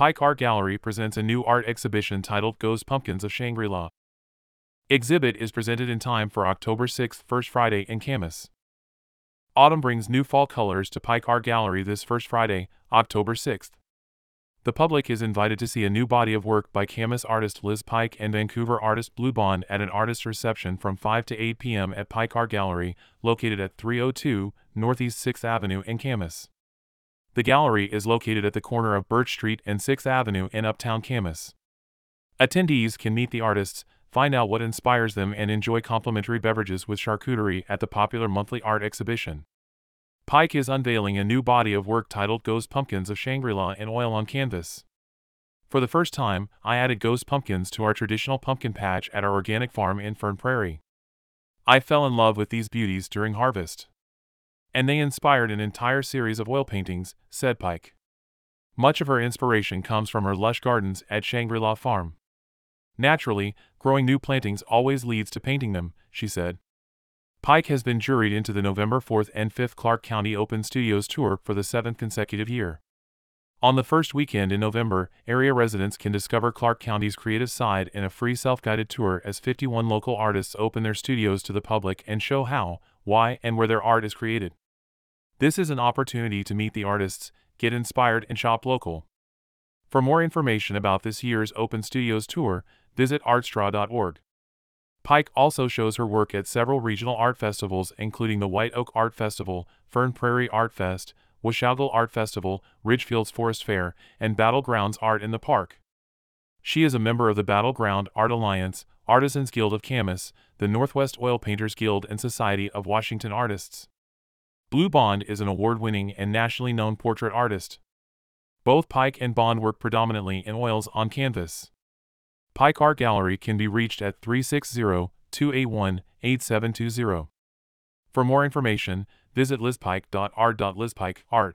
Pike Art Gallery presents a new art exhibition titled Ghost Pumpkins of Shangri-La. Exhibit is presented in time for October 6th, First Friday in Camas. Autumn brings new fall colors to Pike Art Gallery this first Friday, October 6th. The public is invited to see a new body of work by Camas artist Liz Pike and Vancouver artist Blue Bond at an artist reception from 5 to 8 p.m. at Pike Art Gallery, located at 302 Northeast 6th Avenue in Camas. The gallery is located at the corner of Birch Street and 6th Avenue in Uptown Camas. Attendees can meet the artists, find out what inspires them, and enjoy complimentary beverages with charcuterie at the popular monthly art exhibition. Pike is unveiling a new body of work titled Ghost Pumpkins of Shangri-La in oil on canvas. For the first time, I added ghost pumpkins to our traditional pumpkin patch at our organic farm in Fern Prairie. I fell in love with these beauties during harvest and they inspired an entire series of oil paintings, said Pike. Much of her inspiration comes from her lush gardens at Shangri La Farm. Naturally, growing new plantings always leads to painting them, she said. Pike has been juried into the November 4th and 5th Clark County Open Studios Tour for the seventh consecutive year. On the first weekend in November, area residents can discover Clark County's creative side in a free self guided tour as 51 local artists open their studios to the public and show how, why, and where their art is created. This is an opportunity to meet the artists, get inspired, and shop local. For more information about this year's Open Studios tour, visit artstraw.org. Pike also shows her work at several regional art festivals, including the White Oak Art Festival, Fern Prairie Art Fest, Washougal Art Festival, Ridgefields Forest Fair, and Battlegrounds Art in the Park. She is a member of the Battle Ground Art Alliance, Artisans Guild of Camas, the Northwest Oil Painters Guild, and Society of Washington Artists. Blue Bond is an award winning and nationally known portrait artist. Both Pike and Bond work predominantly in oils on canvas. Pike Art Gallery can be reached at 360 281 8720. For more information, visit lizpike.art.lizpikeart.